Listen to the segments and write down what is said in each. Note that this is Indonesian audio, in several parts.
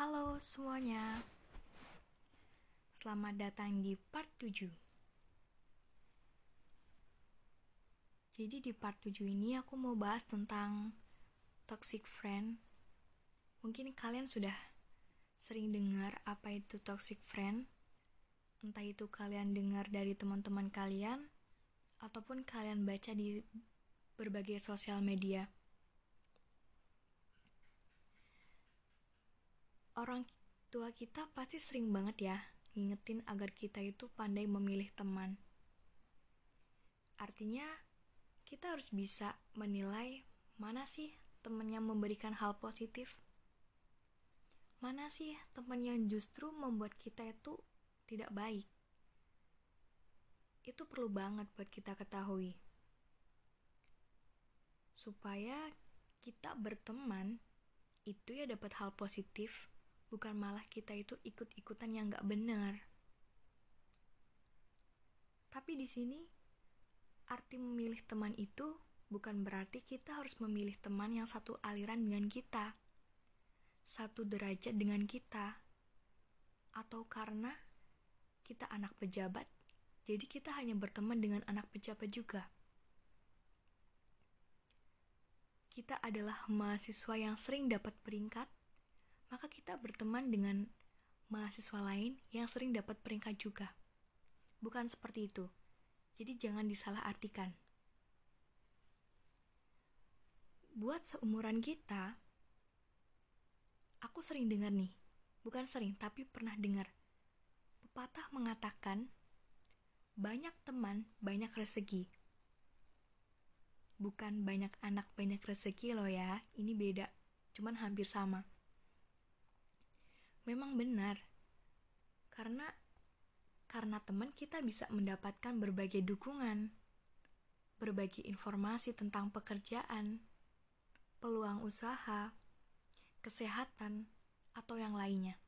Halo semuanya. Selamat datang di part 7. Jadi di part 7 ini aku mau bahas tentang toxic friend. Mungkin kalian sudah sering dengar apa itu toxic friend. Entah itu kalian dengar dari teman-teman kalian ataupun kalian baca di berbagai sosial media. Orang tua kita pasti sering banget ya ngingetin agar kita itu pandai memilih teman. Artinya, kita harus bisa menilai mana sih teman yang memberikan hal positif. Mana sih teman yang justru membuat kita itu tidak baik. Itu perlu banget buat kita ketahui. Supaya kita berteman itu ya dapat hal positif bukan malah kita itu ikut-ikutan yang gak benar. Tapi di sini, arti memilih teman itu bukan berarti kita harus memilih teman yang satu aliran dengan kita, satu derajat dengan kita, atau karena kita anak pejabat, jadi kita hanya berteman dengan anak pejabat juga. Kita adalah mahasiswa yang sering dapat peringkat, maka kita berteman dengan mahasiswa lain yang sering dapat peringkat juga. Bukan seperti itu. Jadi jangan disalahartikan. Buat seumuran kita, aku sering dengar nih, bukan sering tapi pernah dengar. Pepatah mengatakan, banyak teman, banyak rezeki. Bukan banyak anak, banyak rezeki loh ya, ini beda, cuman hampir sama memang benar. Karena karena teman kita bisa mendapatkan berbagai dukungan, berbagi informasi tentang pekerjaan, peluang usaha, kesehatan, atau yang lainnya.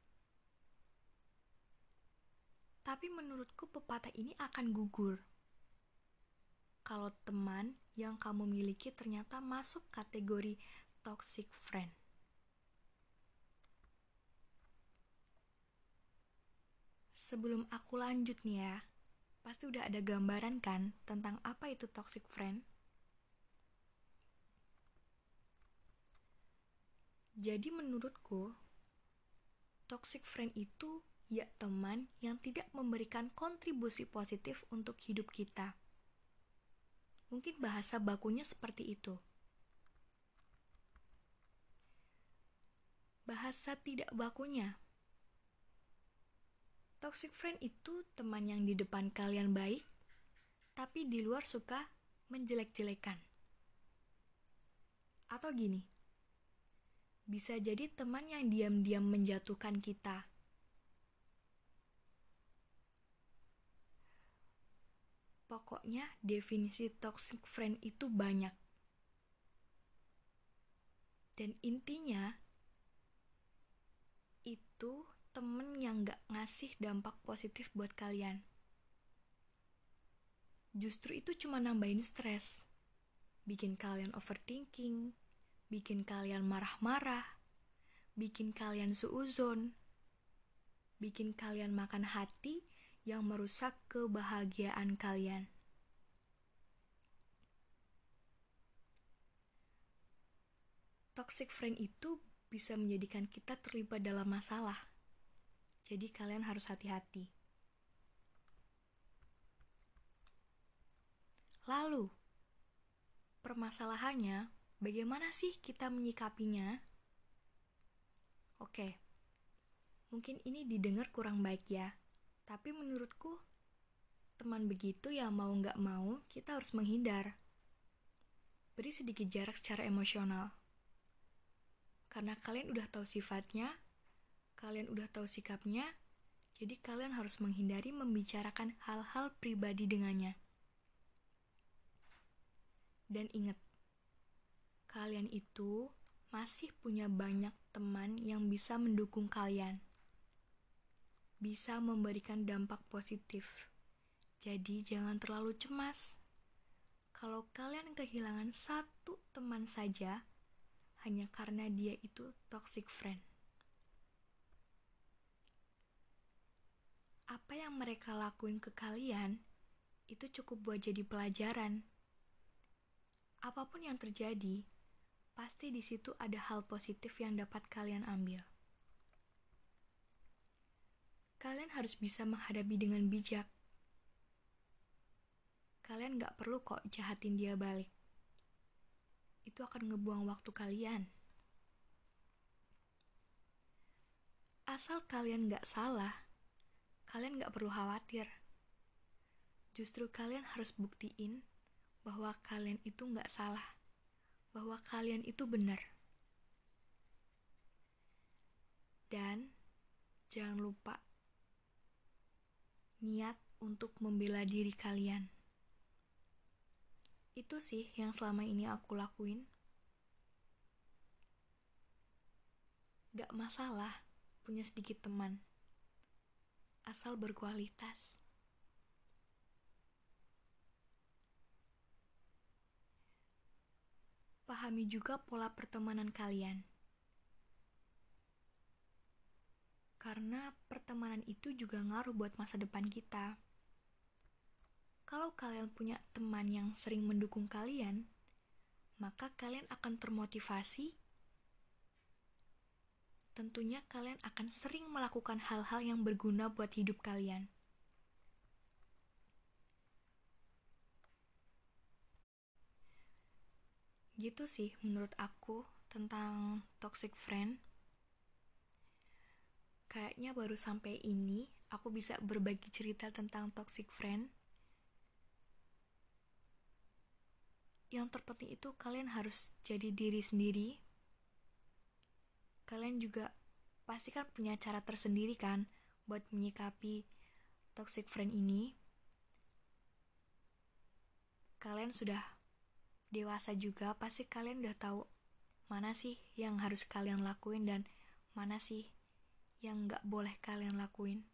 Tapi menurutku pepatah ini akan gugur kalau teman yang kamu miliki ternyata masuk kategori toxic friend. Sebelum aku lanjut nih ya, pasti udah ada gambaran kan tentang apa itu toxic friend? Jadi menurutku, toxic friend itu ya teman yang tidak memberikan kontribusi positif untuk hidup kita. Mungkin bahasa bakunya seperti itu. Bahasa tidak bakunya Toxic friend itu teman yang di depan kalian baik, tapi di luar suka menjelek-jelekan. Atau gini, bisa jadi teman yang diam-diam menjatuhkan kita. Pokoknya definisi toxic friend itu banyak. Dan intinya, itu temen yang gak ngasih dampak positif buat kalian. Justru itu cuma nambahin stres. Bikin kalian overthinking, bikin kalian marah-marah, bikin kalian suuzon, bikin kalian makan hati yang merusak kebahagiaan kalian. Toxic friend itu bisa menjadikan kita terlibat dalam masalah jadi kalian harus hati-hati. Lalu, permasalahannya, bagaimana sih kita menyikapinya? Oke, mungkin ini didengar kurang baik ya, tapi menurutku, teman begitu ya mau nggak mau, kita harus menghindar. Beri sedikit jarak secara emosional. Karena kalian udah tahu sifatnya, kalian udah tahu sikapnya, jadi kalian harus menghindari membicarakan hal-hal pribadi dengannya. Dan ingat, kalian itu masih punya banyak teman yang bisa mendukung kalian. Bisa memberikan dampak positif. Jadi jangan terlalu cemas. Kalau kalian kehilangan satu teman saja, hanya karena dia itu toxic friend. Apa yang mereka lakuin ke kalian itu cukup buat jadi pelajaran. Apa pun yang terjadi, pasti di situ ada hal positif yang dapat kalian ambil. Kalian harus bisa menghadapi dengan bijak. Kalian gak perlu kok jahatin dia balik. Itu akan ngebuang waktu kalian. Asal kalian gak salah, kalian gak perlu khawatir. Justru kalian harus buktiin bahwa kalian itu gak salah, bahwa kalian itu benar. Dan jangan lupa niat untuk membela diri kalian. Itu sih yang selama ini aku lakuin. Gak masalah punya sedikit teman, asal berkualitas. Pahami juga pola pertemanan kalian, karena pertemanan itu juga ngaruh buat masa depan kita. Kalau kalian punya teman yang sering mendukung kalian, maka kalian akan termotivasi tentunya kalian akan sering melakukan hal-hal yang berguna buat hidup kalian. Gitu sih menurut aku tentang toxic friend. Kayaknya baru sampai ini aku bisa berbagi cerita tentang toxic friend. Yang terpenting itu kalian harus jadi diri sendiri kalian juga pasti kan punya cara tersendiri kan buat menyikapi toxic friend ini. Kalian sudah dewasa juga, pasti kalian udah tahu mana sih yang harus kalian lakuin dan mana sih yang nggak boleh kalian lakuin.